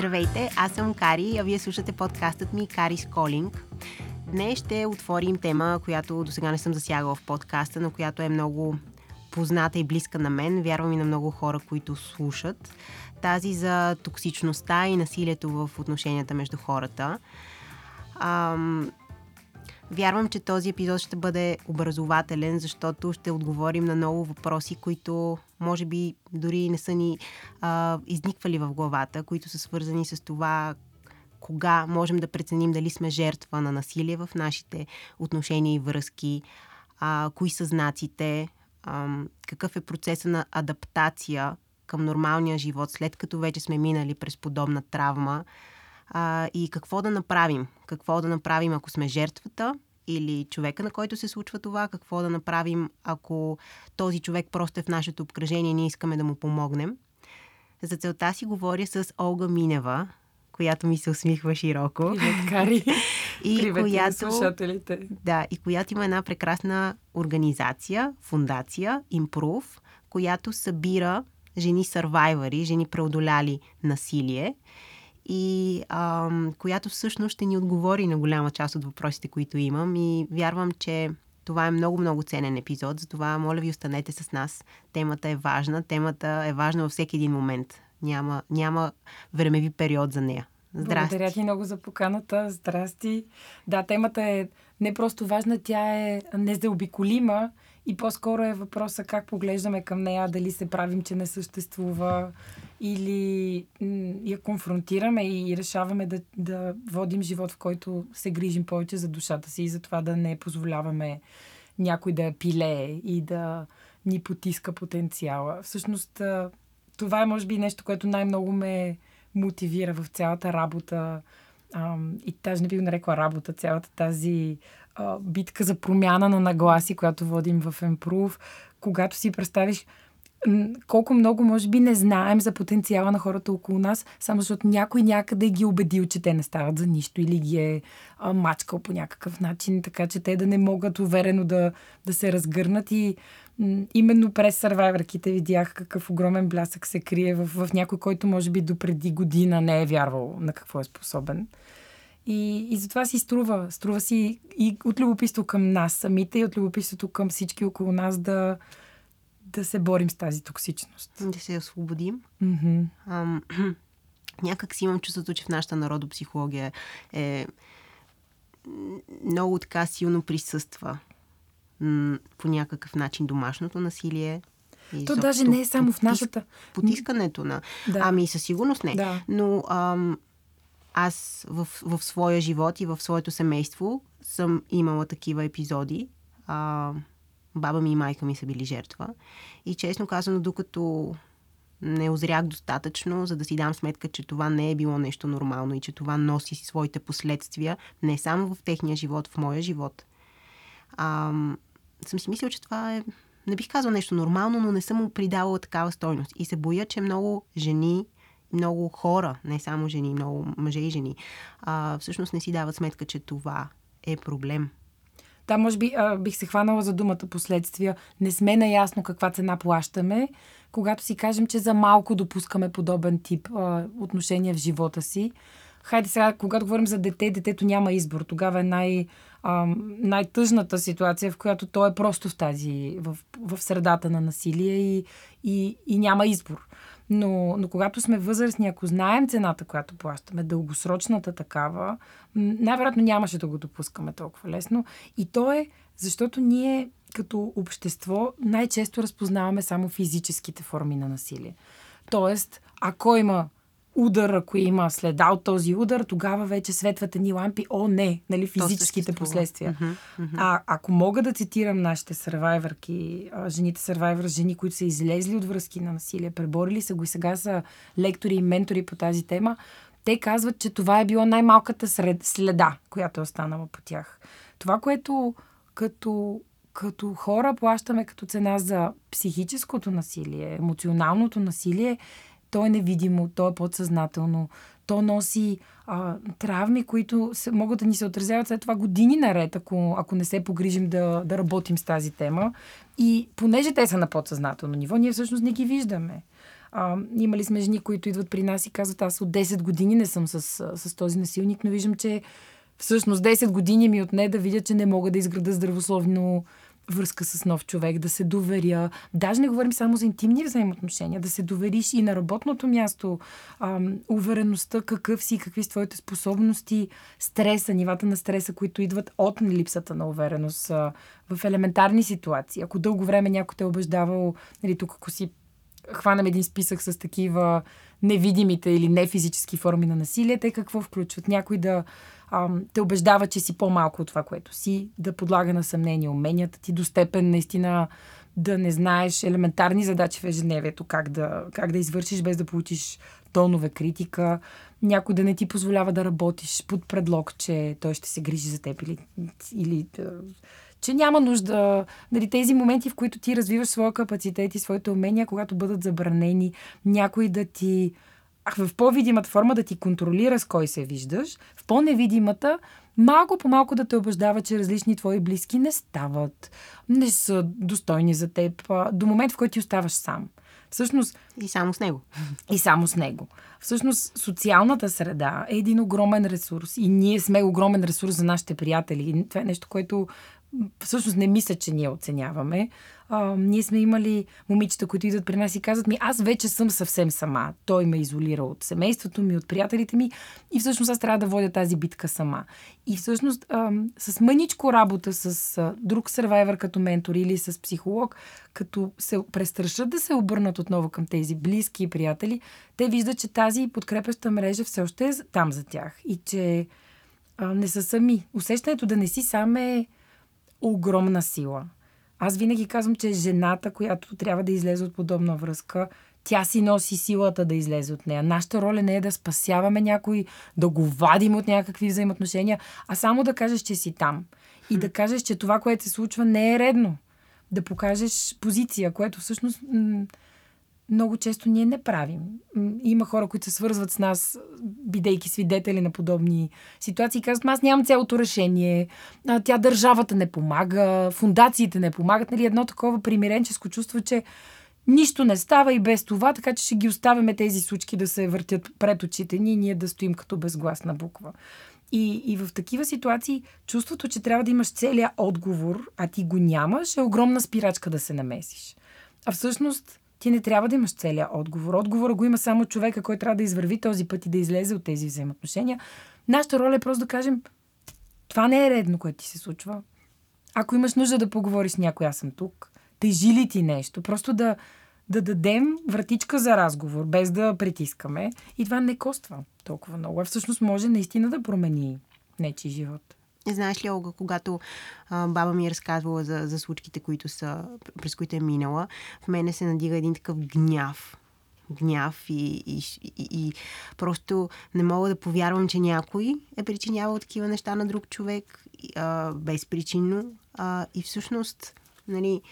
Здравейте, аз съм Кари, а вие слушате подкастът ми Кари Сколинг. Днес ще отворим тема, която до сега не съм засягала в подкаста, но която е много позната и близка на мен. Вярвам и на много хора, които слушат. Тази за токсичността и насилието в отношенията между хората. Ам, Вярвам, че този епизод ще бъде образователен, защото ще отговорим на много въпроси, които може би дори не са ни а, изниквали в главата, които са свързани с това кога можем да преценим дали сме жертва на насилие в нашите отношения и връзки, а, кои са знаците, а, какъв е процеса на адаптация към нормалния живот, след като вече сме минали през подобна травма а, и какво да направим. Какво да направим, ако сме жертвата или човека, на който се случва това, какво да направим, ако този човек просто е в нашето обкръжение и ние искаме да му помогнем. За целта си говоря с Олга Минева, която ми се усмихва широко. Привет, Кари. и Привет която, слушателите. Да, и която има една прекрасна организация, фундация, Improve, която събира жени сървайвари, жени преодоляли насилие и а, която всъщност ще ни отговори на голяма част от въпросите, които имам и вярвам, че това е много-много ценен епизод, затова моля ви останете с нас. Темата е важна, темата е важна във всеки един момент. Няма, няма времеви период за нея. Здрасти. Благодаря ти много за поканата. Здрасти. Да, темата е не просто важна, тя е незаобиколима и по-скоро е въпроса как поглеждаме към нея, дали се правим, че не съществува или я конфронтираме и решаваме да, да водим живот, в който се грижим повече за душата си и за това да не позволяваме някой да пилее и да ни потиска потенциала. Всъщност, това е, може би, нещо, което най-много ме мотивира в цялата работа. и тази не би го нарекла работа, цялата тази битка за промяна на нагласи, която водим в Improve, когато си представиш колко много, може би, не знаем за потенциала на хората около нас, само защото някой някъде ги е убедил, че те не стават за нищо или ги е а, мачкал по някакъв начин, така че те да не могат уверено да, да се разгърнат и м- именно през сървайвърките видях какъв огромен блясък се крие в, в някой, който може би допреди година не е вярвал на какво е способен. И, и затова си струва. Струва си и от любопитство към нас самите, и от любопитството към всички около нас да, да се борим с тази токсичност. Да се освободим. Mm-hmm. Ам, някак си имам чувството, че в нашата народопсихология е много така силно присъства по някакъв начин домашното насилие. И То даже не е само в нашата. Потискането на. Да. Ами със сигурност не. Да. Но ам, аз в, в своя живот и в своето семейство съм имала такива епизоди. А, баба ми и майка ми са били жертва. И честно казано, докато не озрях достатъчно, за да си дам сметка, че това не е било нещо нормално и че това носи си своите последствия, не само в техния живот, в моя живот. А, съм си мислила, че това е, не бих казал нещо нормално, но не съм му придавала такава стойност. И се боя, че много жени, много хора, не само жени, много мъже и жени, а, всъщност не си дават сметка, че това е проблем. Да, може би а, бих се хванала за думата последствия. Не сме наясно каква цена плащаме, когато си кажем, че за малко допускаме подобен тип а, отношения в живота си. Хайде сега, когато говорим за дете, детето няма избор. Тогава е най, а, най-тъжната ситуация, в която той е просто в тази, в, в средата на насилие и, и, и няма избор. Но, но когато сме възрастни, ако знаем цената, която плащаме, дългосрочната такава, най-вероятно нямаше да го допускаме толкова лесно. И то е, защото ние като общество най-често разпознаваме само физическите форми на насилие. Тоест, ако има удар, ако има следа от този удар, тогава вече светвате ни лампи, о не, нали, физическите последствия. Uh-huh, uh-huh. А ако мога да цитирам нашите сървайвърки, жените сървайвър, жени, които са излезли от връзки на насилие, преборили са го и сега са лектори и ментори по тази тема, те казват, че това е било най-малката сред, следа, която е останала по тях. Това, което като, като хора плащаме като цена за психическото насилие, емоционалното насилие, то е невидимо, то е подсъзнателно, то носи а, травми, които се, могат да ни се отразяват след това години наред, ако, ако не се погрижим да, да работим с тази тема. И понеже те са на подсъзнателно ниво, ние всъщност не ги виждаме. А, имали сме жени, които идват при нас и казват, аз от 10 години не съм с, с този насилник, но виждам, че всъщност 10 години ми отне да видя, че не мога да изграда здравословно връзка с нов човек, да се доверя. Даже не говорим само за интимни взаимоотношения, да се довериш и на работното място, ам, увереността какъв си, какви са твоите способности, стреса, нивата на стреса, които идват от липсата на увереност а, в елементарни ситуации. Ако дълго време някой те е убеждавал, нали, тук ако си хванем един списък с такива невидимите или нефизически форми на насилие, те какво включват? Някой да те убеждава, че си по-малко от това, което си, да подлага на съмнение уменията ти до степен наистина да не знаеш елементарни задачи в ежедневието, как да, как да извършиш без да получиш тонове критика, някой да не ти позволява да работиш под предлог, че той ще се грижи за теб или, или че няма нужда, нали, тези моменти, в които ти развиваш своя капацитет и своите умения, когато бъдат забранени, някой да ти в по-видимата форма да ти контролира с кой се виждаш, в по-невидимата малко по малко да те убеждава, че различни твои близки не стават, не са достойни за теб, до момент, в който ти оставаш сам. Всъщност. И само с него. И само с него. Всъщност, социалната среда е един огромен ресурс. И ние сме огромен ресурс за нашите приятели. И това е нещо, което всъщност не мисля, че ние оценяваме. А, ние сме имали момичета, които идват при нас и казват ми, аз вече съм съвсем сама. Той ме изолира от семейството ми, от приятелите ми и всъщност аз трябва да водя тази битка сама. И всъщност а, с мъничко работа с а, друг сървайвер като ментор или с психолог, като се престрашат да се обърнат отново към тези близки и приятели, те виждат, че тази подкрепяща мрежа все още е там за тях и че а, не са сами. Усещането да не си сам е огромна сила. Аз винаги казвам, че жената, която трябва да излезе от подобна връзка, тя си носи силата да излезе от нея. Нашата роля не е да спасяваме някой, да го вадим от някакви взаимоотношения, а само да кажеш, че си там. И да кажеш, че това, което се случва, не е редно. Да покажеш позиция, което всъщност много често ние не правим. Има хора, които се свързват с нас, бидейки свидетели на подобни ситуации, казват, аз нямам цялото решение, тя държавата не помага, фундациите не помагат. Нали, едно такова примиренческо чувство, че нищо не става и без това, така че ще ги оставяме тези сучки да се въртят пред очите ни и ние да стоим като безгласна буква. И, и в такива ситуации чувството, че трябва да имаш целият отговор, а ти го нямаш, е огромна спирачка да се намесиш. А всъщност ти не трябва да имаш целият отговор. Отговора го има само човека, който трябва да извърви този път и да излезе от тези взаимоотношения. Нашата роля е просто да кажем, това не е редно, което ти се случва. Ако имаш нужда да поговориш с някой, аз съм тук. Тежи ли ти нещо? Просто да, да дадем вратичка за разговор, без да притискаме. И това не коства толкова много. А всъщност може наистина да промени нечи живот. Знаеш ли, Олга, когато а, баба ми е разказвала за, за случките, които са, през които е минала, в мене се надига един такъв гняв. Гняв и, и, и, и просто не мога да повярвам, че някой е причинявал такива неща на друг човек а, безпричинно. А, и всъщност, нали,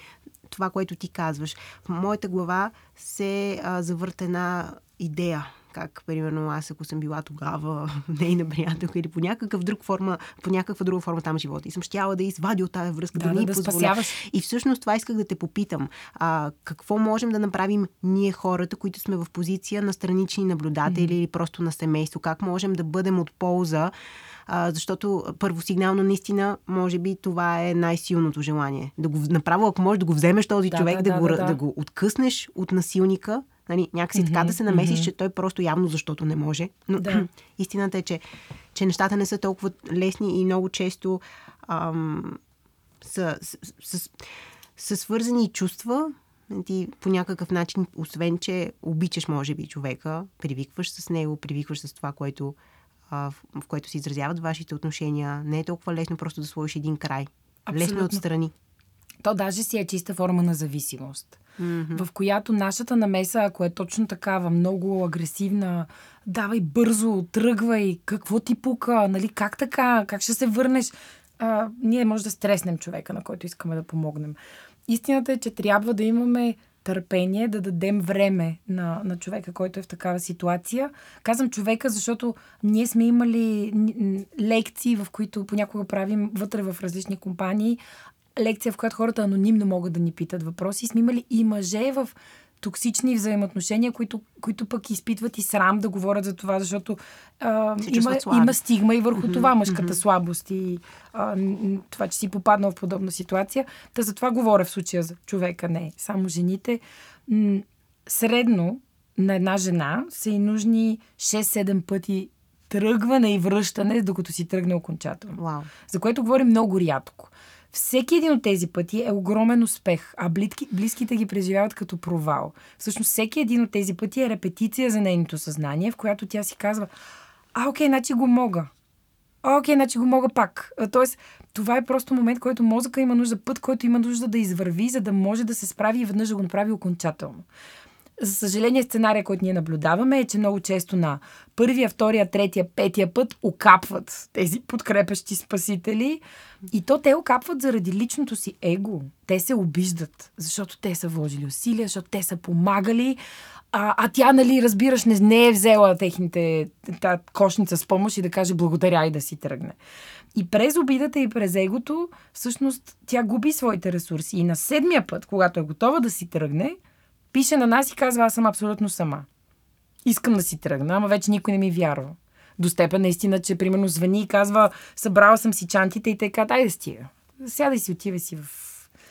това, което ти казваш, в моята глава се а, завърта една идея как, примерно, аз ако съм била тогава нейна приятелка или по някакъв друг форма, по някаква друга форма там живота и съм щяла да извадя от тази връзка, да, да, да, да позволя. И всъщност това исках да те попитам. А, какво можем да направим ние хората, които сме в позиция на странични наблюдатели mm-hmm. или просто на семейство? Как можем да бъдем от полза? а, защото първосигнално наистина, може би това е най-силното желание. Да го направо, ако можеш да го вземеш този да, човек, да, да, да, го, да, да. да го откъснеш от насилника, Нали, някакси mm-hmm, така да се намесиш, mm-hmm. че той просто явно защото не може. Но да. истината е, че, че нещата не са толкова лесни и много често ам, са, са, са, са свързани чувства. Ти по някакъв начин, освен, че обичаш, може би, човека, привикваш с него, привикваш с това, което, а, в, в което се изразяват вашите отношения. Не е толкова лесно просто да сложиш един край. Абсолютно. Лесно е отстрани. То даже си е чиста форма на зависимост mm-hmm. в която нашата намеса, ако е точно такава, много агресивна, давай бързо, тръгвай, какво ти пука, нали, как така, как ще се върнеш, а, ние може да стреснем човека, на който искаме да помогнем. Истината е, че трябва да имаме търпение, да дадем време на, на човека, който е в такава ситуация. Казвам човека, защото ние сме имали лекции, в които понякога правим вътре в различни компании лекция, в която хората анонимно могат да ни питат въпроси. Сме имали и мъже в токсични взаимоотношения, които, които пък изпитват и срам да говорят за това, защото а, има, има стигма и върху mm-hmm. това мъжката mm-hmm. слабост и а, това, че си попаднал в подобна ситуация. Та за това говоря в случая за човека, не само жените. М- средно на една жена са и нужни 6-7 пъти тръгване и връщане, докато си тръгне окончателно. Wow. За което говорим много рядко. Всеки един от тези пъти е огромен успех, а близки, близките ги преживяват като провал. Всъщност всеки един от тези пъти е репетиция за нейното съзнание, в която тя си казва, а, окей, значи го мога. А, окей, значи го мога пак. Тоест, това е просто момент, който мозъка има нужда, път, който има нужда да извърви, за да може да се справи и веднъж да го направи окончателно. За съжаление, сценария, който ние наблюдаваме е, че много често на първия, втория, третия, петия път окапват тези подкрепещи спасители. И то те окапват заради личното си его. Те се обиждат, защото те са вложили усилия, защото те са помагали. А, а тя, нали, разбираш, не, не е взела техните та, кошница с помощ и да каже благодаря и да си тръгне. И през обидата и през егото, всъщност, тя губи своите ресурси. И на седмия път, когато е готова да си тръгне, пише на нас и казва, аз съм абсолютно сама. Искам да си тръгна, ама вече никой не ми вярва. До степен наистина, че примерно звъни и казва, събрала съм си чантите и така, дай да стига. Сядай си, отивай си в...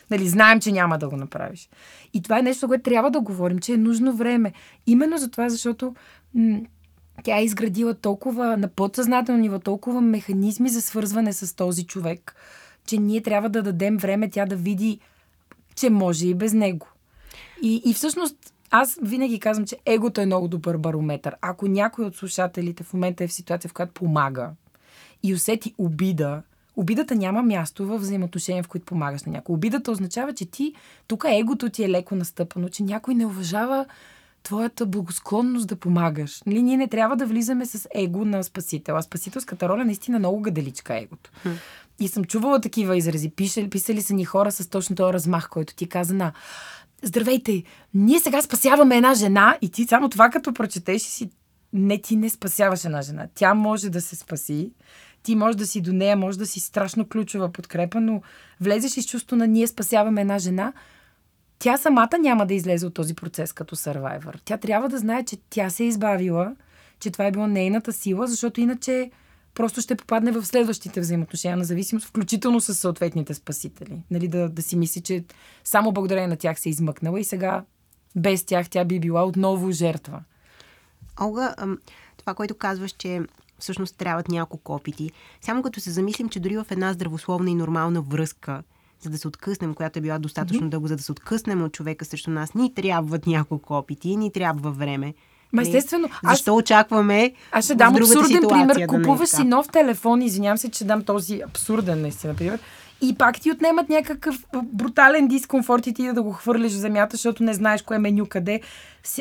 Нали, знаем, че няма да го направиш. И това е нещо, което трябва да говорим, че е нужно време. Именно за това, защото м- тя е изградила толкова на подсъзнателно ниво, толкова механизми за свързване с този човек, че ние трябва да дадем време тя да види, че може и без него. И, и всъщност аз винаги казвам, че егото е много добър барометър. Ако някой от слушателите в момента е в ситуация, в която помага и усети обида, обидата няма място в взаимоотношения, в които помагаш на някой. Обидата означава, че ти, тук егото ти е леко настъпано, че някой не уважава твоята благосклонност да помагаш. Нали, ние не трябва да влизаме с его на спасител. А спасителската роля наистина много гаделичка е егото. И съм чувала такива изрази. Писали, писали са ни хора с точно този размах, който ти каза на здравейте, ние сега спасяваме една жена и ти само това като прочетеш си не ти не спасяваш една жена. Тя може да се спаси, ти може да си до нея, може да си страшно ключова подкрепа, но влезеш и с чувство на ние спасяваме една жена, тя самата няма да излезе от този процес като сървайвър. Тя трябва да знае, че тя се е избавила, че това е било нейната сила, защото иначе просто ще попадне в следващите взаимоотношения на зависимост, включително с съответните спасители. Нали, да, да си мисли, че само благодарение на тях се е измъкнала и сега без тях тя би била отново жертва. Олга, това, което казваш, че всъщност трябват няколко опити. Само като се замислим, че дори в една здравословна и нормална връзка, за да се откъснем, която е била достатъчно mm-hmm. дълго, за да се откъснем от човека срещу нас, ни трябват няколко опити, ни трябва време. Ма нали? естествено. Защо аз, очакваме. Аз ще дам абсурден пример. Да Купуваш си нов телефон, извинявам се, че дам този абсурден, наистина, пример. И пак ти отнемат някакъв брутален дискомфорт и ти да го хвърлиш в земята, защото не знаеш кое меню къде.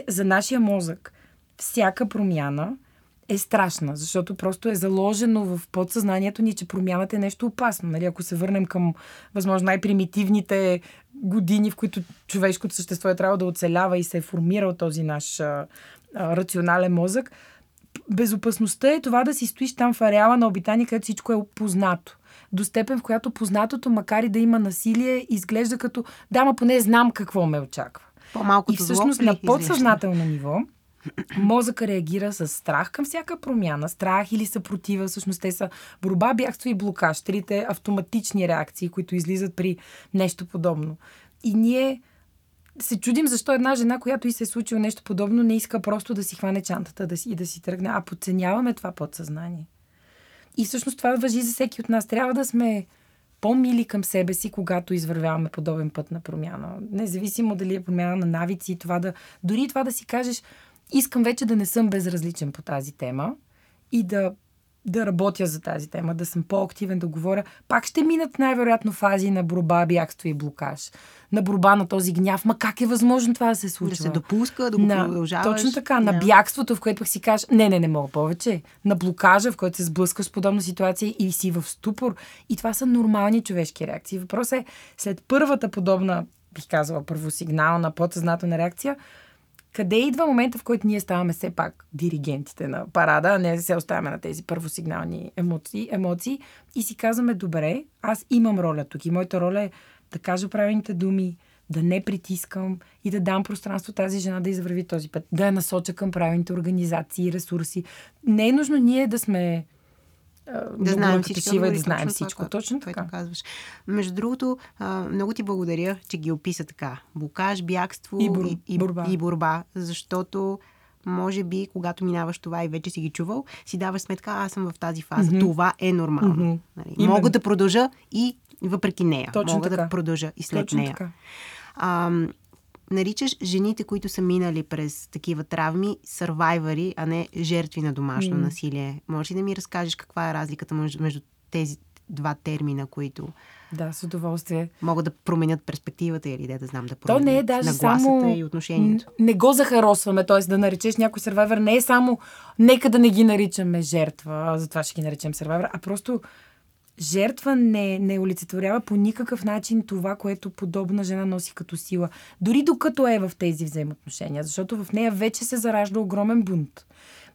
За нашия мозък всяка промяна е страшна, защото просто е заложено в подсъзнанието ни, че промяната е нещо опасно. Нали? Ако се върнем към, възможно, най-примитивните години, в които човешкото същество е трябва да оцелява и се е формирал този наш а, а, рационален мозък, безопасността е това да си стоиш там в ареала на обитание, където всичко е познато. До степен, в която познатото, макар и да има насилие, изглежда като да, ма поне знам какво ме очаква. По-малкото и всъщност на подсъзнателно ниво мозъка реагира с страх към всяка промяна. Страх или съпротива, всъщност те са борба, бягство и блокаж. Трите автоматични реакции, които излизат при нещо подобно. И ние се чудим защо една жена, която и се е случило нещо подобно, не иска просто да си хване чантата да си, и да си тръгне, а подценяваме това подсъзнание. И всъщност това въжи за всеки от нас. Трябва да сме по-мили към себе си, когато извървяваме подобен път на промяна. Независимо дали е промяна на навици, това да, дори това да си кажеш, искам вече да не съм безразличен по тази тема и да да работя за тази тема, да съм по-активен, да говоря. Пак ще минат най-вероятно фази на борба, бягство и блокаж. На борба на този гняв. Ма как е възможно това да се случва? Да се допуска, да го на, продължаваш. Точно така. На бягството, в което пък си кажеш, не, не, не мога повече. На блокажа, в който се сблъскаш с подобна ситуация и си в ступор. И това са нормални човешки реакции. Въпросът е, след първата подобна, бих казала, първосигнална, подсъзнателна реакция, къде идва момента, в който ние ставаме все пак диригентите на парада, а не се оставяме на тези първосигнални емоции, емоции и си казваме, добре, аз имам роля тук и моята роля е да кажа правилните думи, да не притискам и да дам пространство тази жена да извърви този път, да я насоча към правилните организации и ресурси. Не е нужно ние да сме да знаем всичко, шива и да знаем всичко. Това, точно така. Казваш. Между другото, много ти благодаря, че ги описа така. Букаж, бягство и, бур... и, борба. и борба, защото може би, когато минаваш това и вече си ги чувал, си даваш сметка, аз съм в тази фаза. Mm-hmm. Това е нормално. Mm-hmm. Нали? Мога да продължа и въпреки нея. Точно Мога така. да продължа и след Точно нея. Така. А, наричаш жените, които са минали през такива травми, сървайвари, а не жертви на домашно mm. насилие. Може ли да ми разкажеш каква е разликата между, тези два термина, които да, с удоволствие. Могат да променят перспективата или да, да знам да променят То не е даже само... и отношението. Не го захаросваме, т.е. да наречеш някой сървайвер не е само нека да не ги наричаме жертва, затова ще ги наречем сървайвер, а просто жертва не, не олицетворява по никакъв начин това, което подобна жена носи като сила. Дори докато е в тези взаимоотношения, защото в нея вече се заражда огромен бунт.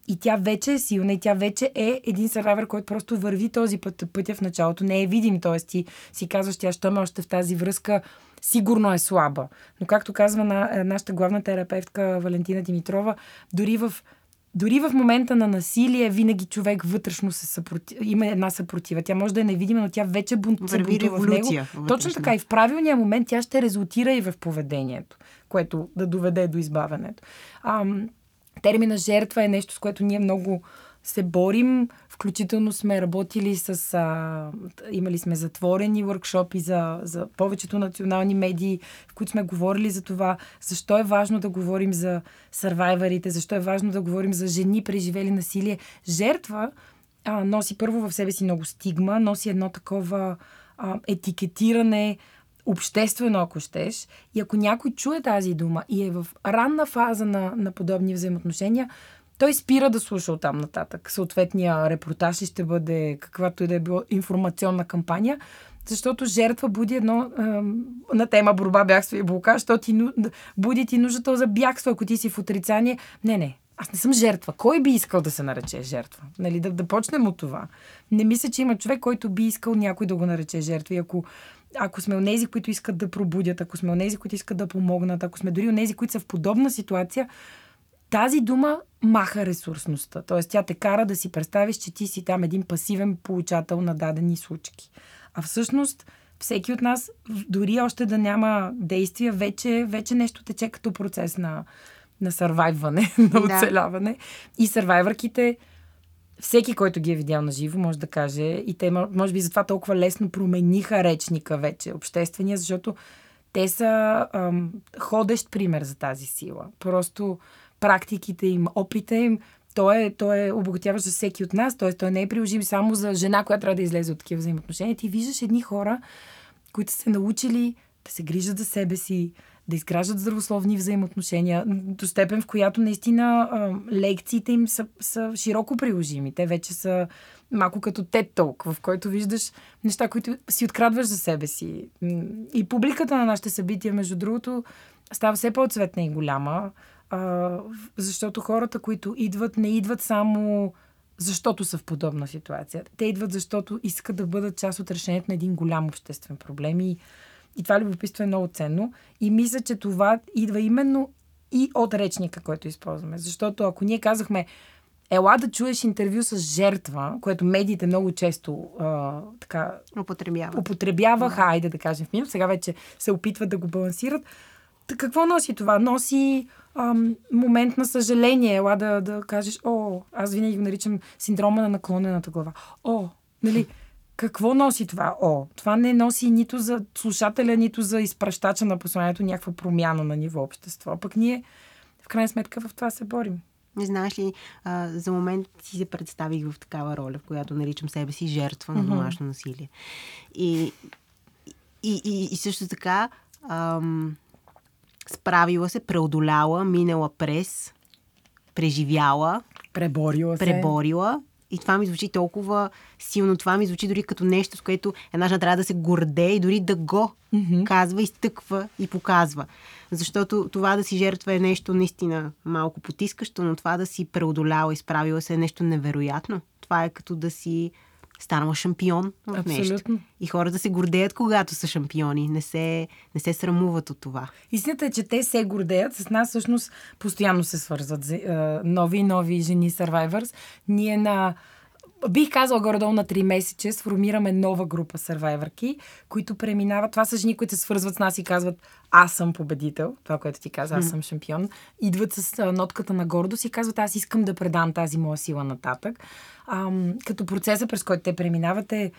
И тя вече е силна и тя вече е един сървайвер, който просто върви този път, пътя в началото. Не е видим, т.е. ти си казваш, тя що ме още в тази връзка, сигурно е слаба. Но както казва на, нашата главна терапевтка Валентина Димитрова, дори в дори в момента на насилие, винаги човек вътрешно се съпротив... има една съпротива. Тя може да е невидима, но тя вече бунт... Се в него. Вътрешно. Точно така. И в правилния момент тя ще резултира и в поведението, което да доведе до избавянето. Ам, термина жертва е нещо, с което ние много се борим. Включително сме работили с... А, имали сме затворени въркшопи за, за повечето национални медии, в които сме говорили за това, защо е важно да говорим за сървайварите, защо е важно да говорим за жени, преживели насилие. Жертва а, носи първо в себе си много стигма, носи едно такова а, етикетиране, обществено, ако щеш. И ако някой чуе тази дума и е в ранна фаза на, на подобни взаимоотношения, той спира да слуша оттам нататък. Съответния репортаж ще бъде каквато и да е било информационна кампания, защото жертва буди едно е, на тема борба, бягство и блокаж, защото ти, буди ти нуждата за бягство, ако ти си в отрицание. Не, не, аз не съм жертва. Кой би искал да се нарече жертва? Нали, да, да почнем от това. Не мисля, че има човек, който би искал някой да го нарече жертва. И ако, ако сме онези, които искат да пробудят, ако сме онези, които искат да помогнат, ако сме дори онези, които са в подобна ситуация, тази дума маха ресурсността. Тоест тя те кара да си представиш, че ти си там един пасивен получател на дадени случки. А всъщност всеки от нас, дори още да няма действия, вече, вече нещо тече като процес на, на сървайване, на оцеляване. Да. И сървайвърките, всеки, който ги е видял на живо, може да каже, и те, може би, затова толкова лесно промениха речника вече, обществения, защото те са ам, ходещ пример за тази сила. Просто практиките им, опита им, той е, той е обогатяващ за всеки от нас, т.е. той не е приложим само за жена, която трябва да излезе от такива взаимоотношения. Ти виждаш едни хора, които са научили да се грижат за себе си, да изграждат здравословни взаимоотношения, до степен в която наистина лекциите им са, са широко приложими. Те вече са малко като TED Talk, в който виждаш неща, които си открадваш за себе си. И публиката на нашите събития, между другото, става все по-цветна и голяма. А, защото хората, които идват, не идват само защото са в подобна ситуация. Те идват, защото искат да бъдат част от решението на един голям обществен проблем. И, и това любопитство е много ценно. И мисля, че това идва именно и от речника, който използваме. Защото ако ние казахме, ела да чуеш интервю с жертва, което медиите много често а, така употребяват. Употребяваха, да. айде да кажем в минус, сега вече се опитват да го балансират. Какво носи това? Носи ам, момент на съжаление. Ела да, да кажеш, о, аз винаги го наричам синдрома на наклонената глава. О, нали, какво носи това? О, това не носи нито за слушателя, нито за изпращача на посланието някаква промяна на ниво общество. Пък ние, в крайна сметка, в това се борим. Не знаеш ли, а, за момент си се представих в такава роля, в която наричам себе си жертва на домашно насилие. И, и, и, и също така, ам, справила се, преодоляла, минала през, преживяла. Преборила се. Преборила. И това ми звучи толкова силно. Това ми звучи дори като нещо, с което една жена трябва да се горде и дори да го mm-hmm. казва, изтъква и показва. Защото това да си жертва е нещо наистина малко потискащо, но това да си преодоляла и справила се е нещо невероятно. Това е като да си станала шампион в Абсолютно. нещо. И хората се гордеят, когато са шампиони. Не се, не се срамуват от това. Истината е, че те се гордеят. С нас всъщност постоянно се свързват е, нови и нови жени Survivors. Ние на бих казала горе-долу на 3 месече, сформираме нова група сървайвърки, които преминават. Това са жени, които се свързват с нас и казват аз съм победител, това, което ти каза, аз съм шампион. Идват с а, нотката на гордост и казват аз искам да предам тази моя сила нататък. Ам, като процеса, през който те преминават е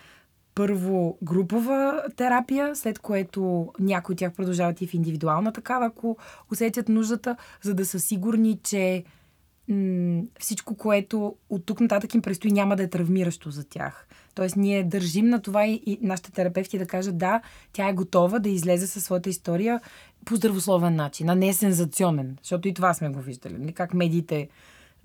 първо групова терапия, след което някои от тях продължават и в индивидуална такава, ако усетят нуждата, за да са сигурни, че всичко, което от тук нататък им предстои, няма да е травмиращо за тях. Тоест, ние държим на това и, и нашите терапевти да кажат да, тя е готова да излезе със своята история по здравословен начин, а не е сензационен, защото и това сме го виждали. Нали? Как медиите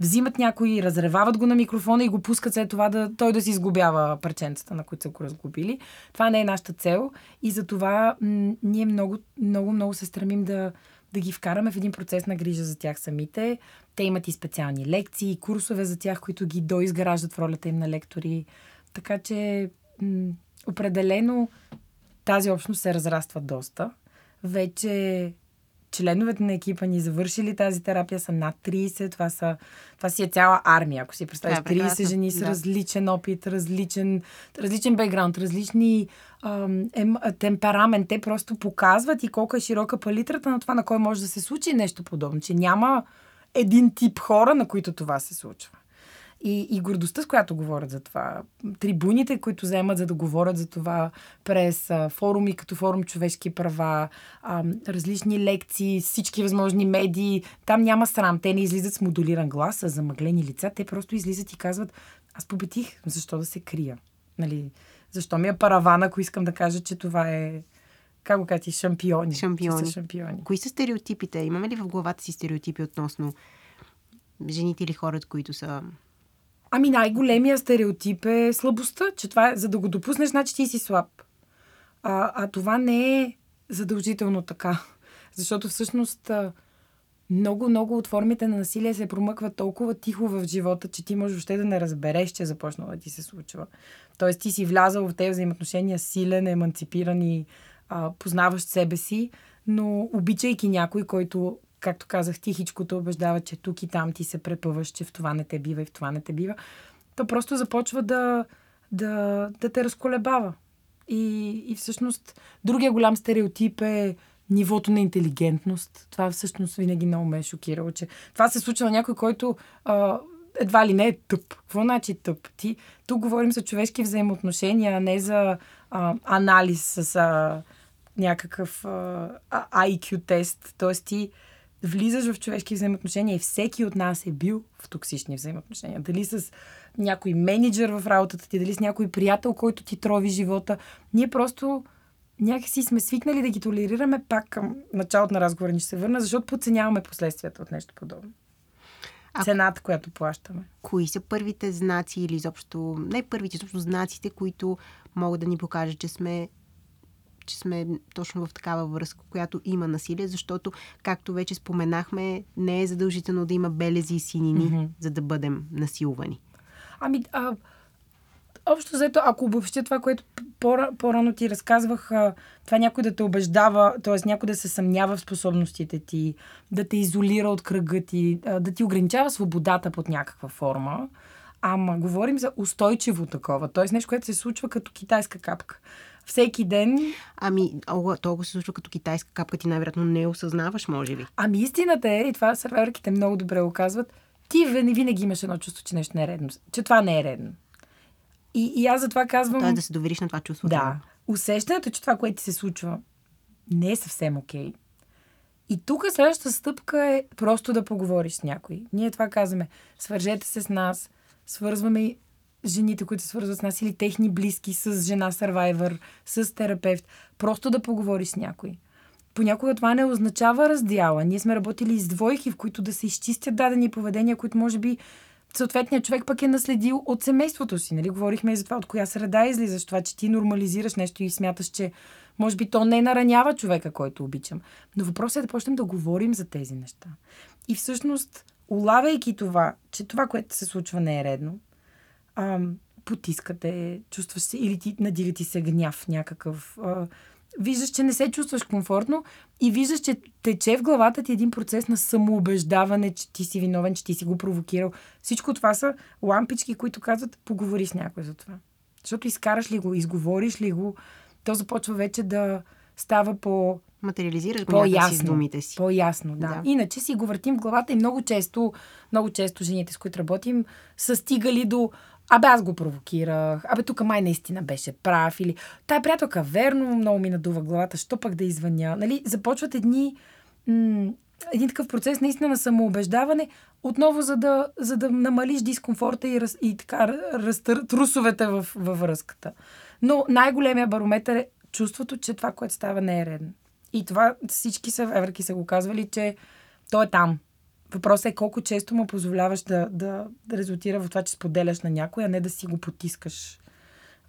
взимат някой, разревават го на микрофона и го пускат след това да, той да си изгубява парченцата, на които са го разгубили. Това не е нашата цел и за това м- ние много, много, много се стремим да, да ги вкараме в един процес на грижа за тях самите. Те имат и специални лекции, курсове за тях, които ги доизграждат в ролята им на лектори. Така че м- определено тази общност се разраства доста. Вече членовете на екипа ни завършили тази терапия са над 30. Това, са, това си е цяла армия, ако си представиш. Това е 30 прекрасно, жени с да. различен опит, различен, различен бекграунд, различни ам, ем, темперамент. Те просто показват и колко е широка палитрата на това, на кой може да се случи нещо подобно. Че няма един тип хора, на които това се случва. И, и гордостта, с която говорят за това. Трибуните, които вземат за да говорят за това през а, форуми като форум човешки права, а, различни лекции, всички възможни медии. Там няма срам. Те не излизат с модулиран глас, а замъглени лица. Те просто излизат и казват, аз победих, защо да се крия? Нали, защо ми е параван, ако искам да кажа, че това е как го кажа ти, шампиони. Шампиони. Са шампиони. Кои са стереотипите? Имаме ли в главата си стереотипи относно жените или хората, които са... Ами най-големия стереотип е слабостта, че това е, за да го допуснеш, значи ти си слаб. А, а това не е задължително така. Защото всъщност много, много от формите на насилие се промъкват толкова тихо в живота, че ти можеш въобще да не разбереш, че е да ти се случва. Тоест ти си влязал в тези взаимоотношения силен, еманципиран и а, познаващ себе си, но обичайки някой, който, както казах, тихичко те убеждава, че тук и там ти се препъваш, че в това не те бива и в това не те бива, то просто започва да, да, да те разколебава. И, и всъщност другия голям стереотип е нивото на интелигентност. Това всъщност винаги много ме е шокирало, че това се случва на някой, който а, едва ли не е тъп. Какво значи тъп? Ти, тук говорим за човешки взаимоотношения, а не за а, анализ с а, някакъв а, IQ тест. Тоест ти влизаш в човешки взаимоотношения и всеки от нас е бил в токсични взаимоотношения. Дали с някой менеджер в работата ти, дали с някой приятел, който ти трови живота. Ние просто някакси сме свикнали да ги толерираме пак към началото на разговора ни ще се върна, защото подценяваме последствията от нещо подобно. А- Цената, която плащаме. Кои са първите знаци или изобщо... Не първите, изобщо знаците, които могат да ни покажат, че сме че сме точно в такава връзка, която има насилие, защото, както вече споменахме, не е задължително да има белези и синини, mm-hmm. за да бъдем насилвани. Ами, а, общо взето, ако обобщя това, което по- по-рано ти разказвах, това някой да те убеждава, т.е. някой да се съмнява в способностите ти, да те изолира от кръга ти, да ти ограничава свободата под някаква форма, ама говорим за устойчиво такова, т.е. нещо, което се случва като китайска капка. Всеки ден Ами, толкова се случва като китайска капка, ти най-вероятно не осъзнаваш, може би. Ами истината е, и това сървърките много добре го казват, ти винаги, имаш едно чувство, че нещо не е редно. Че това не е редно. И, и аз затова казвам... Тоест да се довериш на това чувство. Да. Усещането, че това, което ти се случва, не е съвсем окей. И тук следващата стъпка е просто да поговориш с някой. Ние това казваме. Свържете се с нас. Свързваме жените, които свързват с нас или техни близки с жена сървайвър, с терапевт. Просто да поговориш с някой. Понякога това не означава раздяла. Ние сме работили с двойки, в които да се изчистят дадени поведения, които може би съответният човек пък е наследил от семейството си. Нали? Говорихме и за това, от коя среда излизаш, това, че ти нормализираш нещо и смяташ, че може би то не наранява човека, който обичам. Но въпросът е да почнем да говорим за тези неща. И всъщност, улавяйки това, че това, което се случва, не е редно, ам, потискате, чувстваш се, или ти надига ти се гняв някакъв. А, виждаш, че не се чувстваш комфортно и виждаш, че тече в главата ти един процес на самоубеждаване, че ти си виновен, че ти си го провокирал. Всичко това са лампички, които казват, поговори с някой за това. Защото изкараш ли го, изговориш ли го, то започва вече да става по материализираш го по-ясно, с думите си. По-ясно, да. да. Иначе си го въртим в главата и много често, много често жените, с които работим, са стигали до Абе, аз го провокирах. Абе, тук май наистина беше прав. Или тая приятелка, верно, много ми надува главата. Що пък да извъня? Нали, започват едни... М- един такъв процес наистина на самоубеждаване, отново за да, за да намалиш дискомфорта и, раз, и така разтър, трусовете в, във връзката. Но най-големия барометър е чувството, че това, което става, не е редно. И това всички са, са го казвали, че той е там. Въпросът е колко често му позволяваш да, да, да резултира в това, че споделяш на някой, а не да си го потискаш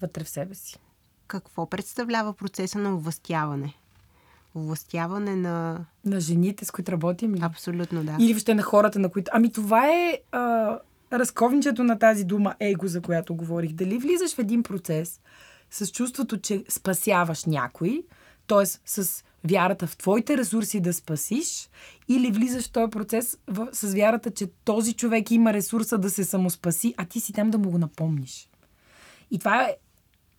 вътре в себе си. Какво представлява процеса на овластяване? Овластяване на... На жените, с които работим? Абсолютно, да. Или въобще на хората, на които... Ами това е а, разковничето на тази дума его, за която говорих. Дали влизаш в един процес с чувството, че спасяваш някой, т.е. с вярата в твоите ресурси да спасиш или влизаш в този процес в, с вярата, че този човек има ресурса да се самоспаси, а ти си там да му го напомниш. И това е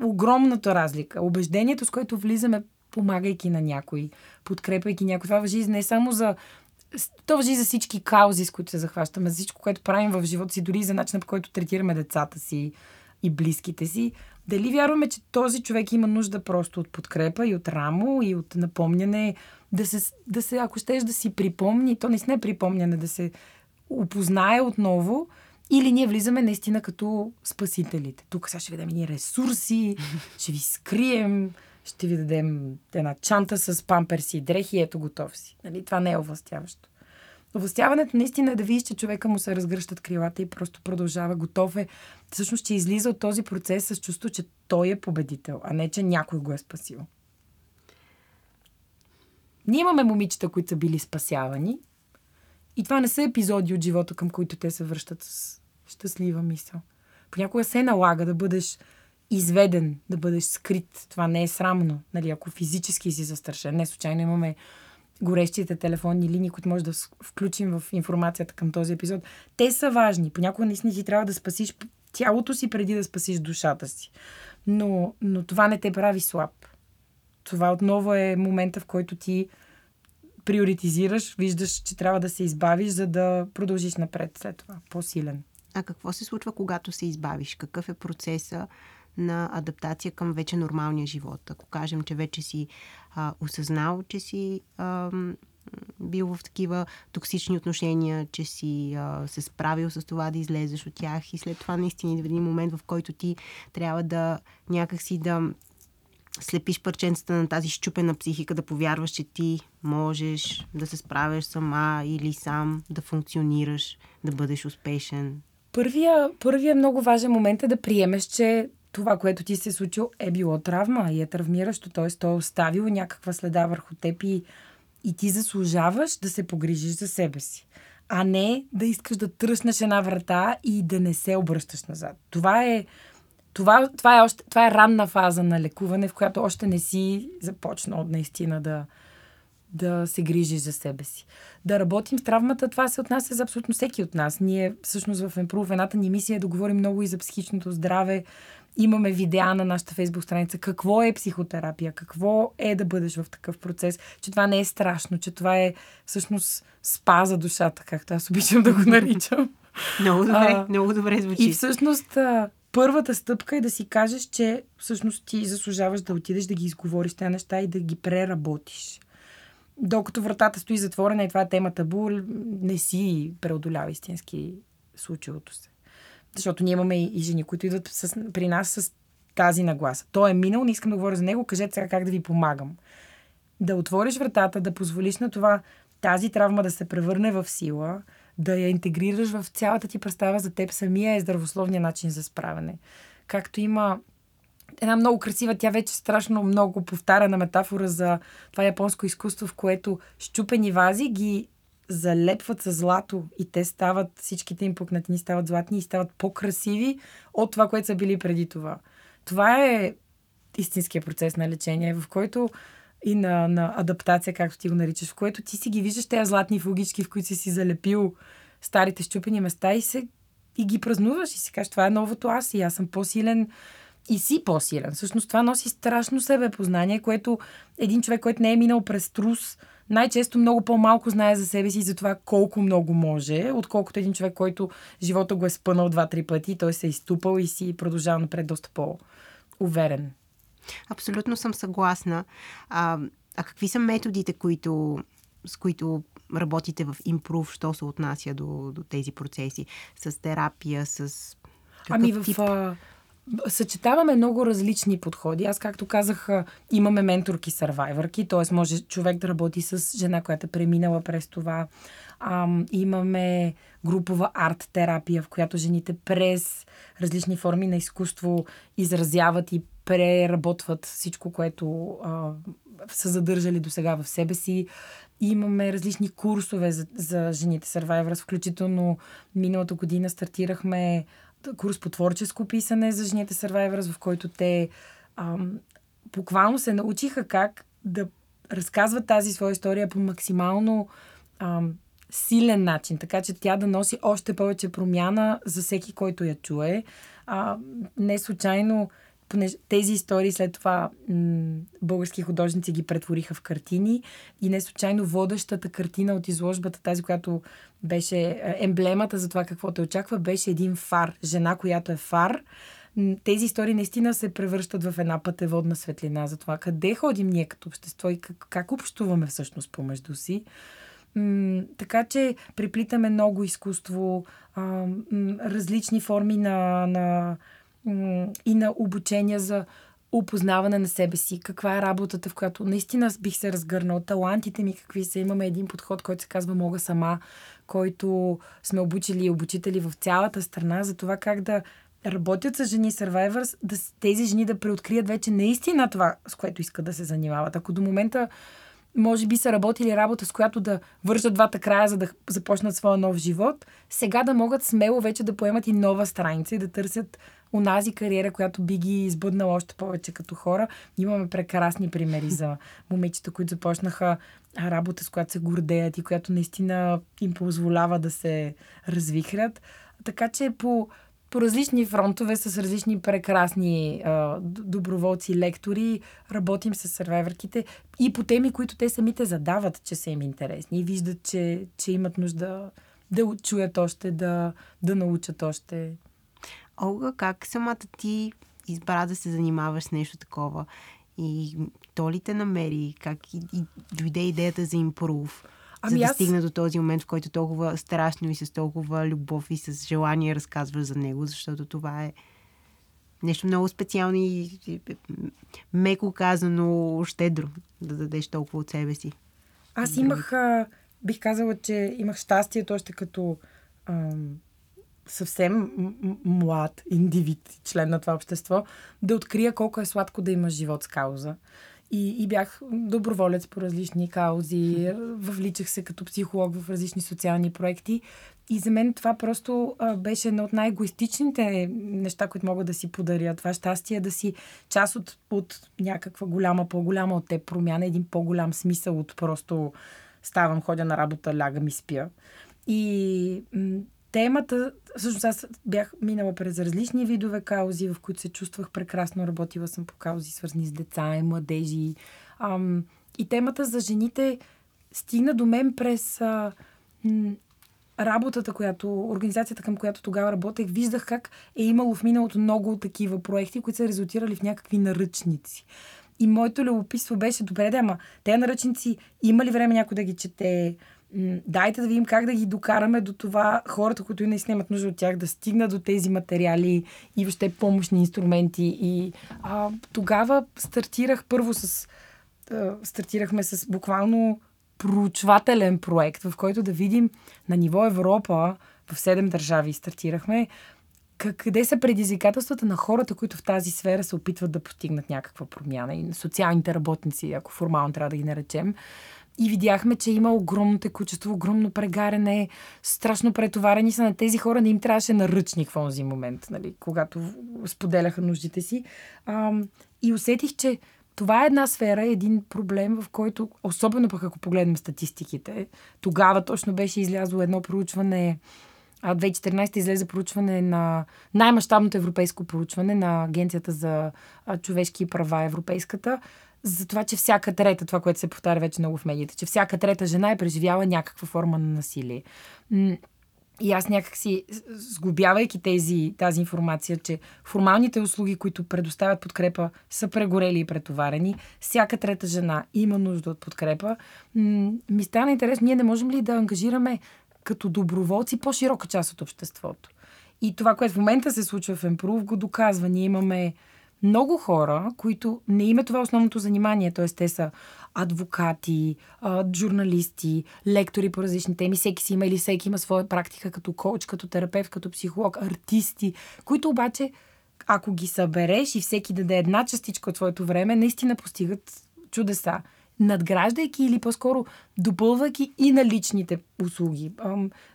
огромната разлика. Убеждението, с което влизаме, помагайки на някой, подкрепяйки някой. Това въжи не само за то въжи за всички каузи, с които се захващаме, за всичко, което правим в живота си, дори за начина по който третираме децата си и близките си. Дали вярваме, че този човек има нужда просто от подкрепа и от рамо и от напомняне, да се, да се ако щеш да си припомни, то не е припомняне, да се опознае отново, или ние влизаме наистина като спасителите. Тук сега ще ви дадем ни ресурси, ще ви скрием, ще ви дадем една чанта с памперси и дрехи, ето готов си. Нали? Това не е овластяващо. Овластяването наистина е да видиш, че човека му се разгръщат крилата и просто продължава. Готов е. Всъщност, че излиза от този процес с чувство, че той е победител, а не, че някой го е спасил. Ние имаме момичета, които са били спасявани. И това не са епизоди от живота, към които те се връщат с щастлива мисъл. Понякога се налага да бъдеш изведен, да бъдеш скрит. Това не е срамно, нали, ако физически си застрашен. Не случайно имаме горещите телефонни линии, които може да включим в информацията към този епизод, те са важни. Понякога наистина ти трябва да спасиш тялото си преди да спасиш душата си. Но, но това не те прави слаб. Това отново е момента, в който ти приоритизираш, виждаш, че трябва да се избавиш, за да продължиш напред след това. По-силен. А какво се случва, когато се избавиш? Какъв е процеса на адаптация към вече нормалния живот? Ако кажем, че вече си а, осъзнал, че си а, бил в такива токсични отношения, че си а, се справил с това да излезеш от тях и след това наистина идва един момент, в който ти трябва да някакси да слепиш парченцата на тази щупена психика, да повярваш, че ти можеш да се справяш сама или сам, да функционираш, да бъдеш успешен. Първия, първия много важен момент е да приемеш, че това, което ти се е случило, е било травма и е травмиращо. Т.е. то е оставило някаква следа върху теб и, и ти заслужаваш да се погрижиш за себе си. А не да искаш да тръснеш една врата и да не се обръщаш назад. Това е, това, това е, още, това е ранна фаза на лекуване, в която още не си започнал наистина да, да се грижиш за себе си. Да работим с травмата, това се отнася за абсолютно всеки от нас. Ние всъщност в едната ни мисия е да говорим много и за психичното здраве, имаме видеа на нашата фейсбук страница какво е психотерапия, какво е да бъдеш в такъв процес, че това не е страшно, че това е всъщност спа за душата, както аз обичам да го наричам. много добре, а, много добре звучи. И всъщност първата стъпка е да си кажеш, че всъщност ти заслужаваш да отидеш да ги изговориш тези неща и да ги преработиш. Докато вратата стои затворена и това е тема табу, не си преодолява истински случилото се. Защото ние имаме и жени, които идват с, при нас с тази нагласа. Той е минал, не искам да говоря за него, кажете сега как да ви помагам. Да отвориш вратата, да позволиш на това тази травма да се превърне в сила, да я интегрираш в цялата ти представа за теб самия е здравословният начин за справяне. Както има една много красива, тя вече страшно много повтаряна метафора за това японско изкуство, в което щупени вази ги залепват с злато и те стават, всичките им пукнатини стават златни и стават по-красиви от това, което са били преди това. Това е истинския процес на лечение, в който и на, на адаптация, както ти го наричаш, в което ти си ги виждаш тези златни фугички, в които си си залепил старите щупени места и, се, и ги празнуваш и си кажеш, това е новото аз и аз съм по-силен и си по-силен. Всъщност това носи страшно себепознание, което един човек, който не е минал през трус, най-често много по-малко знае за себе си и за това колко много може, отколкото един човек, който живота го е спънал два-три пъти, той се е изтупал и си продължава напред доста по-уверен. Абсолютно съм съгласна. А, а какви са методите, които, с които работите в импрув, що се отнася до, до тези процеси? С терапия, с. Ами в. Тип? Съчетаваме много различни подходи. Аз, както казах, имаме менторки сървайвърки, т.е. може човек да работи с жена, която е преминала през това. Ам, имаме групова арт-терапия, в която жените през различни форми на изкуство изразяват и преработват всичко, което а, са задържали до сега в себе си. Имаме различни курсове за, за жените Survivors, включително миналата година стартирахме курс по творческо писане за жените Survivors, в който те ам, буквално се научиха как да разказват тази своя история по максимално ам, силен начин, така че тя да носи още повече промяна за всеки, който я чуе. А, не случайно тези истории след това м- български художници ги претвориха в картини и не случайно водещата картина от изложбата, тази, която беше е, емблемата за това какво те очаква, беше един фар. Жена, която е фар. Тези истории наистина се превръщат в една пътеводна светлина за това къде ходим ние като общество и как, как общуваме всъщност помежду си. М- така че приплитаме много изкуство, а, м- различни форми на, на и на обучение за опознаване на себе си, каква е работата, в която наистина бих се разгърнал, талантите ми какви са. Имаме един подход, който се казва Мога сама, който сме обучили обучители в цялата страна за това как да работят с жени Survivors, да тези жени да преоткрият вече наистина това, с което искат да се занимават. Ако до момента може би са работили работа, с която да вържат двата края, за да започнат своя нов живот, сега да могат смело вече да поемат и нова страница и да търсят унази кариера, която би ги избъднала още повече като хора. Имаме прекрасни примери за момичета, които започнаха работа, с която се гордеят и която наистина им позволява да се развихрят. Така че по, по различни фронтове с различни прекрасни а, доброволци, лектори, работим с сървайверките и по теми, които те самите задават, че са им интересни и виждат, че, че имат нужда да чуят още, да, да научат още. Олга, как самата ти избра да се занимаваш с нещо такова? И то ли те намери? Как и, и дойде идеята за импрув? Ами за да аз... стигна до този момент, в който толкова страшно и с толкова любов и с желание разказваш за него, защото това е нещо много специално и меко казано щедро да дадеш толкова от себе си. Аз имах, а, бих казала, че имах щастието още като ам, съвсем млад индивид, член на това общество, да открия колко е сладко да имаш живот с кауза. И, и бях доброволец по различни каузи, въвличах се като психолог в различни социални проекти. И за мен това просто а, беше едно от най-егоистичните неща, които мога да си подаря. Това щастие е да си част от, от някаква голяма, по-голяма от теб промяна, един по-голям смисъл от просто ставам, ходя на работа, лягам и спя. И темата, всъщност аз бях минала през различни видове каузи, в които се чувствах прекрасно. Работила съм по каузи, свързани с деца и младежи. Ам, и темата за жените стигна до мен през а, м, работата, която, организацията към която тогава работех, виждах как е имало в миналото много такива проекти, които са резултирали в някакви наръчници. И моето любопитство беше, добре, да, ама те наръчници има ли време някой да ги чете? Дайте да видим как да ги докараме до това хората, които наистина имат нужда от тях, да стигнат до тези материали и въобще помощни инструменти. И а, тогава стартирах първо с... А, стартирахме с буквално проучвателен проект, в който да видим на ниво Европа, в седем държави стартирахме, къде са предизвикателствата на хората, които в тази сфера се опитват да постигнат някаква промяна и социалните работници, ако формално трябва да ги наречем. И видяхме, че има огромно текучество, огромно прегаряне, страшно претоварени са на тези хора, не им трябваше наръчник в онзи момент, нали, когато споделяха нуждите си. А, и усетих, че това е една сфера, един проблем, в който, особено пък ако погледнем статистиките, тогава точно беше излязло едно проучване, а 2014 излезе проучване на най-мащабното европейско проучване на Агенцията за човешки права европейската, за това, че всяка трета, това, което се повтаря вече много в медиите, че всяка трета жена е преживяла някаква форма на насилие. И аз някакси, сгубявайки тези, тази информация, че формалните услуги, които предоставят подкрепа, са прегорели и претоварени, всяка трета жена има нужда от подкрепа, ми стана интересно, ние не можем ли да ангажираме като доброволци по-широка част от обществото. И това, което в момента се случва в Емпрув, го доказва. Ние имаме много хора, които не има това основното занимание, т.е. те са адвокати, журналисти, лектори по различни теми, всеки си има или всеки има своя практика като коуч, като терапевт, като психолог, артисти, които обаче, ако ги събереш и всеки даде една частичка от своето време, наистина постигат чудеса надграждайки или по-скоро допълвайки и на личните услуги.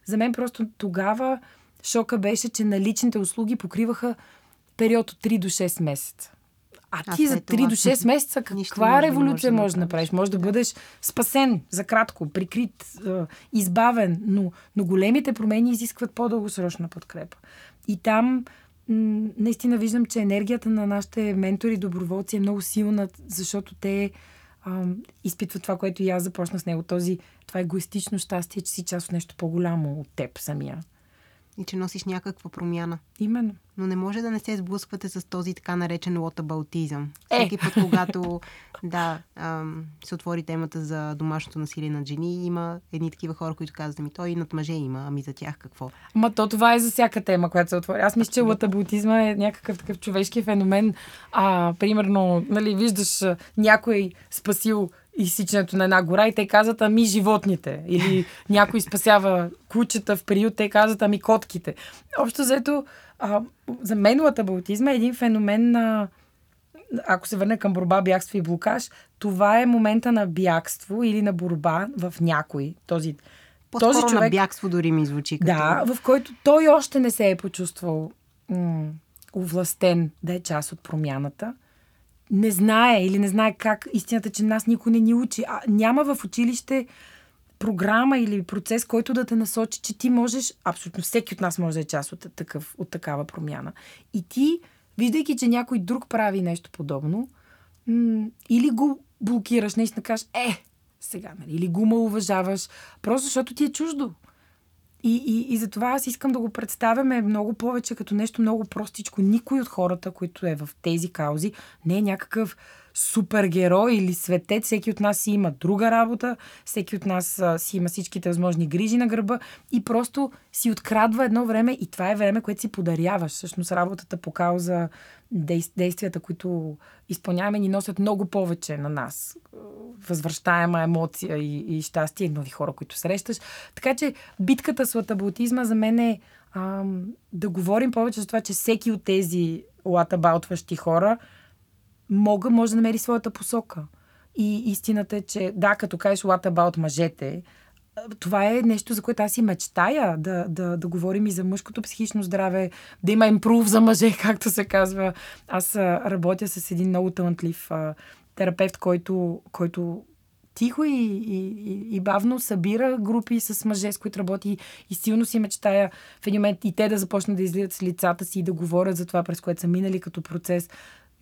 За мен просто тогава шока беше, че наличните услуги покриваха период от 3 до 6 месеца. А, а ти за 3 това... до 6 месеца каква революция можеш да направиш? Може да, да бъдеш спасен за кратко, прикрит, избавен, но, но големите промени изискват по-дългосрочна подкрепа. И там наистина виждам, че енергията на нашите ментори, доброволци е много силна, защото те а, изпитва това, което и аз започна с него. Този, това егоистично щастие, че си част от нещо по-голямо от теб самия. И че носиш някаква промяна. Именно но не може да не се сблъсквате с този така наречен лотабалтизъм. Е. Всеки път, когато да, ам, се отвори темата за домашното насилие над жени, има едни такива хора, които казват ми, той и над мъже има, ами за тях какво? Ма то това е за всяка тема, която се отвори. Аз мисля, че лотабалтизма е някакъв такъв човешки феномен. А, примерно, нали, виждаш някой спасил изсичането на една гора и те казват, ами животните. Или някой спасява кучета в приют, те казват, ами котките. Общо заето, а, за мен латабалтизма е един феномен на ако се върне към борба, бягство и блокаж, това е момента на бягство или на борба в някой. Този, По-скоро този човек, на бягство дори ми звучи. Като... Да, в който той още не се е почувствал м- увластен да е част от промяната. Не знае или не знае как истината, че нас никой не ни учи. А, няма в училище програма или процес, който да те насочи, че ти можеш, абсолютно всеки от нас може да е част от, такъв, от такава промяна. И ти, виждайки, че някой друг прави нещо подобно, м- или го блокираш, наистина кажеш, е, сега, нали, или го уважаваш, просто защото ти е чуждо. И, и, и затова аз искам да го представяме много повече като нещо много простичко. Никой от хората, които е в тези каузи, не е някакъв супергерой или светец. Всеки от нас си има друга работа, всеки от нас си има всичките възможни грижи на гърба и просто си открадва едно време и това е време, което си подаряваш. Всъщност работата по кауза, действията, които изпълняваме, ни носят много повече на нас. Възвръщаема емоция и, и щастие, нови хора, които срещаш. Така че битката с латабаутизма за мен е ам, да говорим повече за това, че всеки от тези латабаутващи хора мога, може да намери своята посока. И истината е, че да, като кажеш what about мъжете, това е нещо, за което аз и мечтая да, да, да говорим и за мъжкото психично здраве, да има импрув за мъже, както се казва. Аз работя с един много талантлив а, терапевт, който, който тихо и, и, и, и бавно събира групи с мъже, с които работи и силно си мечтая в един момент и те да започнат да излизат с лицата си и да говорят за това, през което са минали като процес.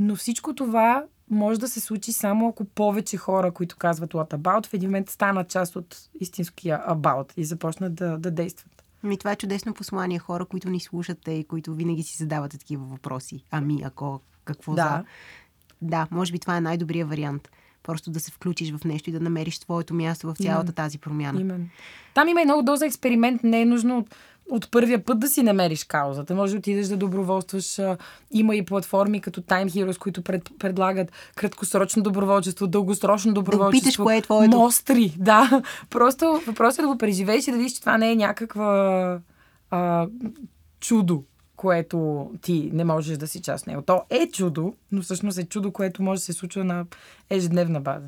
Но всичко това може да се случи само ако повече хора, които казват what about, в един момент станат част от истинския about и започнат да, да действат. Ми, това е чудесно послание. Хора, които ни слушате и които винаги си задавате такива въпроси. Ами, ако, какво да. за... Да, може би това е най-добрият вариант. Просто да се включиш в нещо и да намериш своето място в цялата Имен. тази промяна. Именно. Там има и много доза експеримент. Не е нужно от първия път да си намериш каузата. Може да отидеш да доброволстваш. Има и платформи като Time Heroes, които пред, предлагат краткосрочно доброволчество, дългосрочно доброволчество. Да питаш кое е твоето. Мостри, да. Просто въпросът е да го преживееш и да видиш, че това не е някаква а, чудо което ти не можеш да си част него. То е чудо, но всъщност е чудо, което може да се случва на ежедневна база.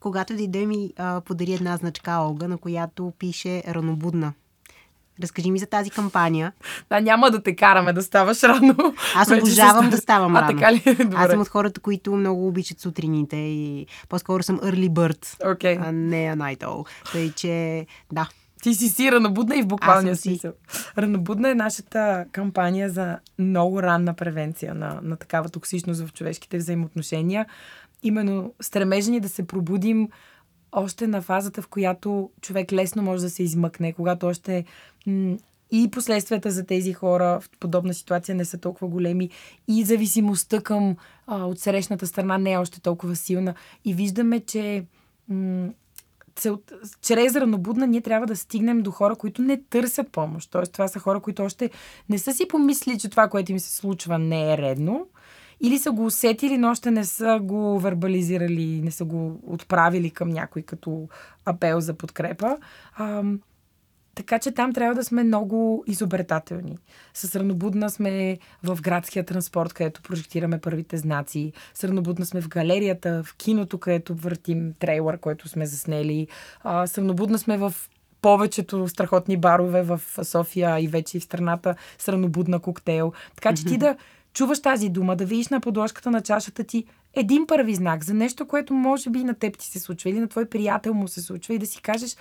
когато дойде ми а, подари една значка Олга, на която пише ранобудна. Разкажи ми за тази кампания. Да, няма да те караме да ставаш рано. Аз обожавам да ставам а, рано. Така ли? Добре. Аз съм от хората, които много обичат сутрините и по-скоро съм early bird, okay. а не a night owl. Тъй, че да. Ти си си ранобудна и в буквалния смисъл. Ранобудна е нашата кампания за много ранна превенция на, на такава токсичност в човешките взаимоотношения. Именно стремежени да се пробудим още на фазата, в която човек лесно може да се измъкне, когато още и последствията за тези хора в подобна ситуация не са толкова големи и зависимостта към а, от срещната страна не е още толкова силна. И виждаме, че м- цел, чрез ранобудна ние трябва да стигнем до хора, които не търсят помощ. Тоест, това са хора, които още не са си помислили, че това, което им се случва, не е редно или са го усетили, но още не са го вербализирали, не са го отправили към някой като апел за подкрепа. А, така че там трябва да сме много изобретателни. С ранобудна сме в градския транспорт, където прожектираме първите знаци. С ранобудна сме в галерията, в киното, където въртим трейлър, който сме заснели. А, с ранобудна сме в повечето страхотни барове в София и вече и в страната с ранобудна коктейл. Така че ти да чуваш тази дума, да видиш на подложката на чашата ти един първи знак за нещо, което може би на теб ти се случва или на твой приятел му се случва и да си кажеш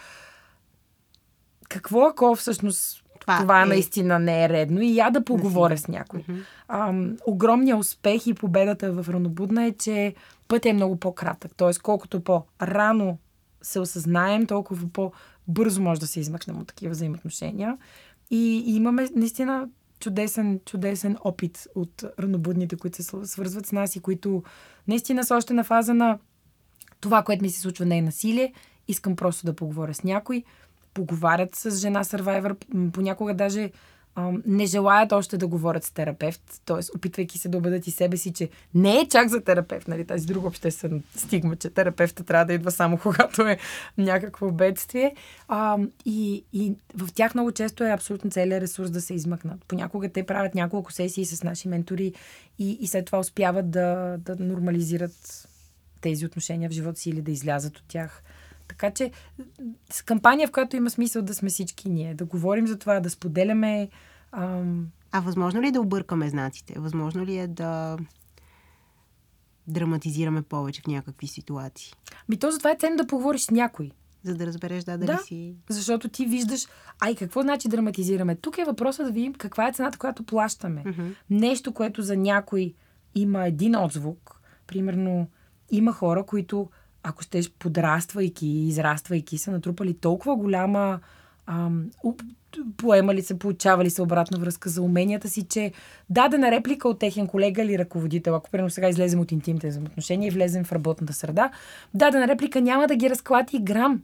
какво ако всъщност това, това е... наистина не е редно и я да поговоря с някой. Mm-hmm. Ам, огромният успех и победата в Ранобудна е, че пътят е много по-кратък. Тоест, колкото по-рано се осъзнаем, толкова по-бързо може да се измъкнем от такива взаимоотношения. И, и имаме наистина чудесен, чудесен опит от ранобудните, които се свързват с нас и които наистина са още на фаза на това, което ми се случва не е насилие. Искам просто да поговоря с някой. Поговарят с жена Survivor. Понякога даже не желаят още да говорят с терапевт, т.е. опитвайки се да убедят и себе си, че не е чак за терапевт, нали, тази друга обществена стигма, че терапевта трябва да идва само когато е някакво бедствие. А, и, и в тях много често е абсолютно целият ресурс да се измъкнат. Понякога те правят няколко сесии с наши ментори и, и след това успяват да, да нормализират тези отношения в живота си или да излязат от тях. Така че с кампания, в която има смисъл да сме всички ние, да говорим за това, да споделяме. Ам... А възможно ли е да объркаме знаците? Възможно ли е да драматизираме повече в някакви ситуации? Ми то затова е ценно да поговориш с някой. За да разбереш, да, дали да, си... защото ти виждаш... Ай, какво значи драматизираме? Тук е въпросът да видим каква е цената, която плащаме. Mm-hmm. Нещо, което за някой има един отзвук. Примерно, има хора, които ако щеш, подраствайки и израствайки, са натрупали толкова голяма ам, поемали се, получавали се обратна връзка за уменията си, че дадена реплика от техен колега или ръководител, ако примерно сега излезем от интимните взаимоотношения и влезем в работната среда, дадена реплика няма да ги разклати грам.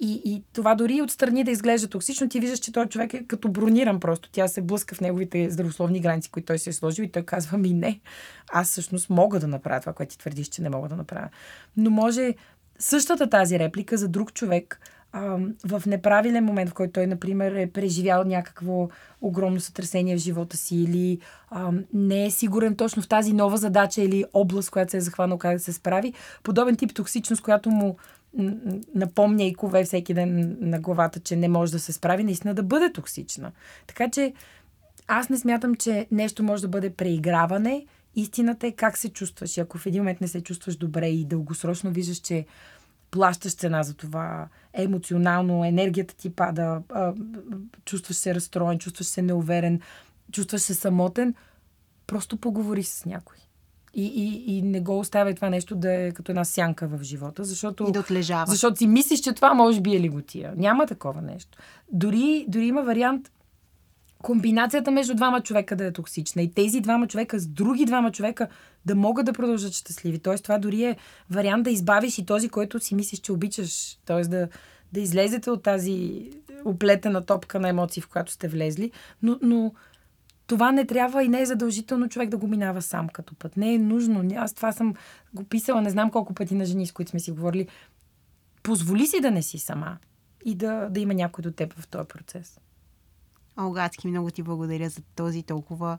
И, и това дори отстрани да изглежда токсично, ти виждаш, че този човек е като брониран просто. Тя се блъска в неговите здравословни граници, които той се е сложил и той казва ми не. Аз всъщност мога да направя това, което ти твърдиш, че не мога да направя. Но може същата тази реплика за друг човек в неправилен момент, в който той, например, е преживял някакво огромно сътресение в живота си или а, не е сигурен точно в тази нова задача или област, която се е захванал как да се справи, подобен тип токсичност, която му напомня и кове всеки ден на главата, че не може да се справи, наистина да бъде токсична. Така че аз не смятам, че нещо може да бъде преиграване. Истината е как се чувстваш. И ако в един момент не се чувстваш добре и дългосрочно виждаш, че плащаш цена за това, емоционално, енергията ти пада, чувстваш се разстроен, чувстваш се неуверен, чувстваш се самотен, просто поговори с някой. И, и, и не го оставя това нещо да е като една сянка в живота, защото... И да отлежава. Защото си мислиш, че това може би е лиготия. Няма такова нещо. Дори, дори има вариант комбинацията между двама човека да е токсична и тези двама човека с други двама човека да могат да продължат щастливи. Тоест, това дори е вариант да избавиш и този, който си мислиш, че обичаш. Тоест, да, да излезете от тази оплетена топка на емоции, в която сте влезли. Но, но това не трябва и не е задължително човек да го минава сам като път. Не е нужно. Аз това съм го писала, не знам колко пъти на жени, с които сме си говорили. Позволи си да не си сама и да, да има някой до теб в този процес. Олгацки, много ти благодаря за този толкова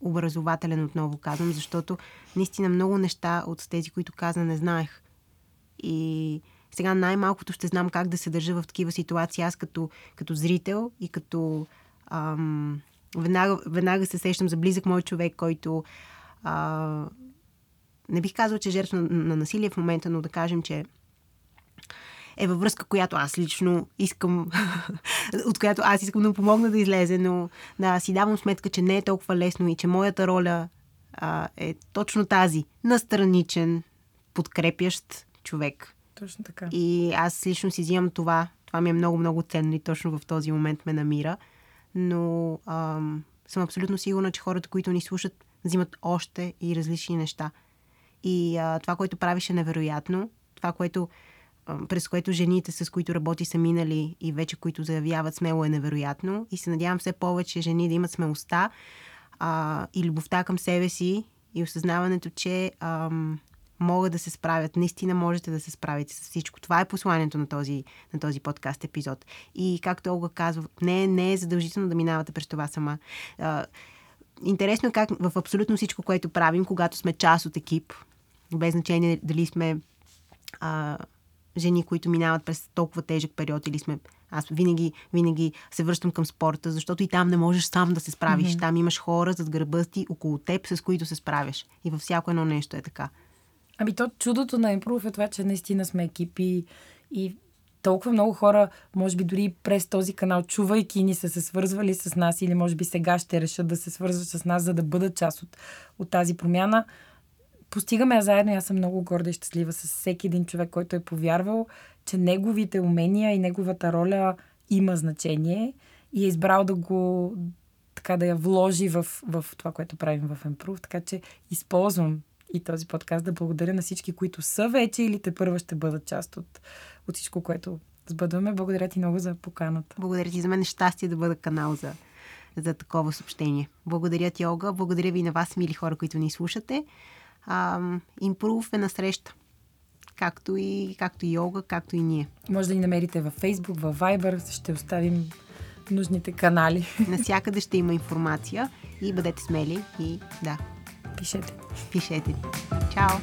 образователен отново казвам, защото наистина много неща от тези, които каза, не знаех. И сега най-малкото ще знам как да се държа в такива ситуации аз като, като зрител и като ам, веднага, веднага се сещам за близък мой човек, който а, не бих казал, че е жертва на, на насилие в момента, но да кажем, че е във връзка, която аз лично искам, от която аз искам да му помогна да излезе, но да си давам сметка, че не е толкова лесно и че моята роля а, е точно тази. Настраничен, подкрепящ човек. Точно така. И аз лично си взимам това. Това ми е много-много ценно и точно в този момент ме намира. Но ам, съм абсолютно сигурна, че хората, които ни слушат, взимат още и различни неща. И а, това, което правиш е невероятно. Това, което през което жените, с които работи са минали и вече които заявяват смело е невероятно. И се надявам все повече жени да имат смелостта а, и любовта към себе си и осъзнаването, че ам, могат да се справят. Наистина можете да се справите с всичко. Това е посланието на този, на този подкаст епизод. И както Олга казва, не, не е задължително да минавате през това сама. А, интересно е как в абсолютно всичко, което правим, когато сме част от екип, без значение дали сме а, жени, които минават през толкова тежък период или сме аз винаги, винаги се връщам към спорта, защото и там не можеш сам да се справиш. Mm-hmm. Там имаш хора зад гърба ти, около теб, с които се справяш. И във всяко едно нещо е така. Ами то чудото на импров е това, че наистина сме екипи и толкова много хора, може би дори през този канал, чувайки ни са се свързвали с нас или може би сега ще решат да се свързват с нас, за да бъдат част от, от тази промяна постигаме я заедно. Аз съм много горда и щастлива с всеки един човек, който е повярвал, че неговите умения и неговата роля има значение и е избрал да го така да я вложи в, в това, което правим в Improve. Така че използвам и този подкаст да благодаря на всички, които са вече или те първа ще бъдат част от, от всичко, което сбъдваме. Благодаря ти много за поканата. Благодаря ти. За мен е щастие да бъда канал за, за такова съобщение. Благодаря ти, Олга. Благодаря ви на вас, мили хора, които ни слушате импрув е насреща. Както и, както и йога, както и ние. Може да ни намерите във Facebook, във Viber. Ще оставим нужните канали. Насякъде ще има информация и бъдете смели и да. Пишете. Пишете. Чао!